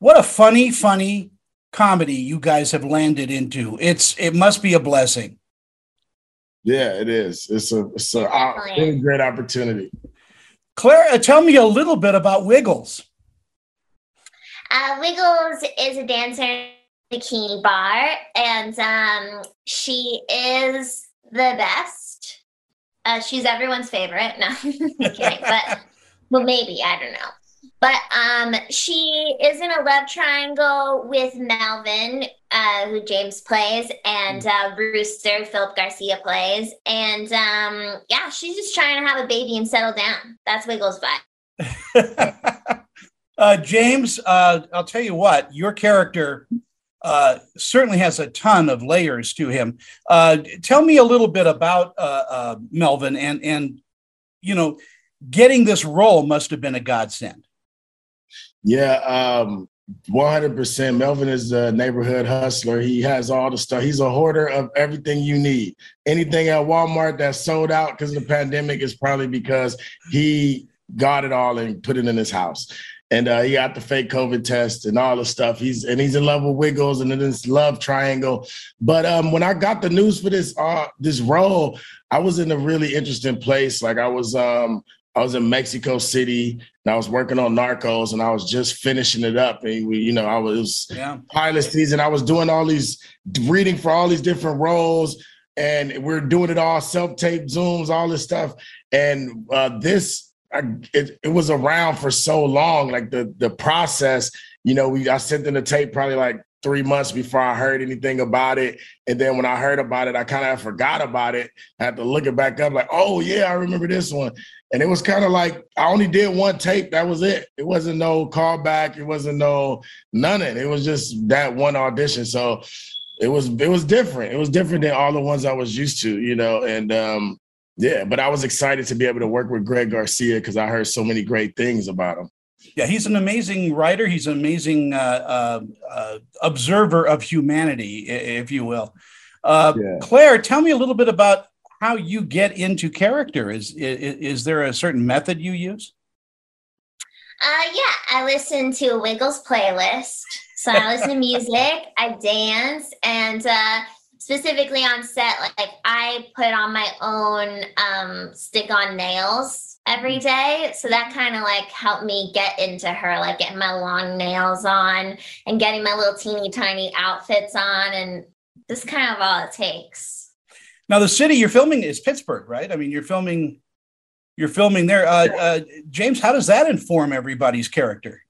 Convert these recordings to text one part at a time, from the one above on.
what a funny, funny comedy you guys have landed into. It's it must be a blessing. Yeah, it is. It's a it's a uh, really great opportunity. Clare, uh, tell me a little bit about Wiggles. Uh, Wiggles is a dancer in the bikini bar, and um, she is the best. Uh, she's everyone's favorite. No, I'm kidding, but well, maybe I don't know. But um, she is in a love triangle with Melvin, uh, who James plays, and uh, Rooster, Philip Garcia plays. And um, yeah, she's just trying to have a baby and settle down. That's Wiggles' vibe. uh, James, uh, I'll tell you what, your character uh, certainly has a ton of layers to him. Uh, tell me a little bit about Melvin and and you know, getting this role must have been a godsend. Yeah, um, 100%. Melvin is a neighborhood hustler. He has all the stuff. He's a hoarder of everything you need. Anything at Walmart that's sold out because of the pandemic is probably because he got it all and put it in his house. And uh, he got the fake COVID test and all the stuff. He's and he's in love with Wiggles and this love triangle. But um, when I got the news for this uh, this role, I was in a really interesting place. Like I was um, I was in Mexico City and I was working on Narcos and I was just finishing it up. And we, you know, I was yeah. pilot season. I was doing all these reading for all these different roles and we're doing it all self-tape zooms, all this stuff. And uh, this, I, it, it was around for so long, like the the process. You know, we I sent in the tape probably like three months before I heard anything about it. And then when I heard about it, I kind of forgot about it. I had to look it back up, like, oh yeah, I remember this one. And it was kind of like I only did one tape. That was it. It wasn't no callback. It wasn't no none of it. It was just that one audition. So it was it was different. It was different than all the ones I was used to, you know. And um, yeah, but I was excited to be able to work with Greg Garcia because I heard so many great things about him. Yeah, he's an amazing writer. He's an amazing uh, uh, uh, observer of humanity, if you will. Uh, yeah. Clare, tell me a little bit about how you get into character. Is, is is there a certain method you use? Uh, yeah, I listen to a Wiggles playlist. So I listen to music, I dance, and uh, specifically on set, like I put on my own um, stick on nails every mm. So that kind of like helped me get into her, like getting my long nails on and getting my little teeny tiny outfits on. And just kind of all it takes. Now, the city you're filming is Pittsburgh, right? I mean, you're filming, you're filming there. Uh, uh, James, how does that inform everybody's character?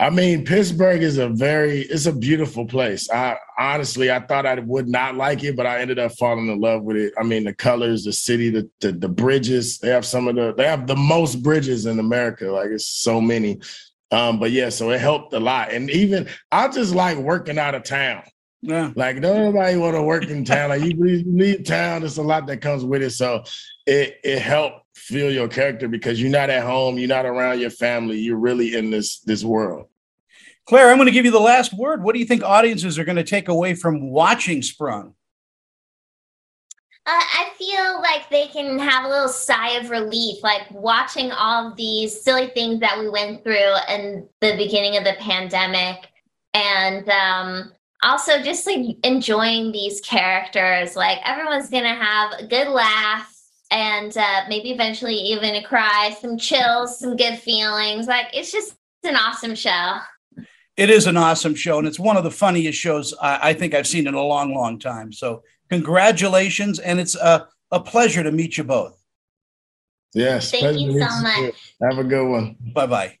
I mean, Pittsburgh is a very, it's a beautiful place. I honestly, I thought I would not like it, but I ended up falling in love with it. I mean, the colors, the city, the, the, the bridges. They have some of the, they have the most bridges in America. Like it's so many. Um, but yeah, so it helped a lot. And even I just like working out of town. Yeah. Like nobody want to work in town. Like you leave town, there's a lot that comes with it. So it it helped feel your character because you're not at home, you're not around your family, you're really in this this world. Clare, I'm going to give you the last word. What do you think audiences are going to take away from watching Sprung? Uh, I feel like they can have a little sigh of relief, like watching all of these silly things that we went through in the beginning of the pandemic, and um, also just like enjoying these characters. Like everyone's gonna have a good laugh and uh, maybe eventually even a cry, some chills, some good feelings. Like it's just an awesome show. It is an awesome show, and it's one of the funniest shows I, I think I've seen in a long, long time. So congratulations, and it's a, a pleasure to meet you both. Yes, thank you so much. Have a good one. Bye bye.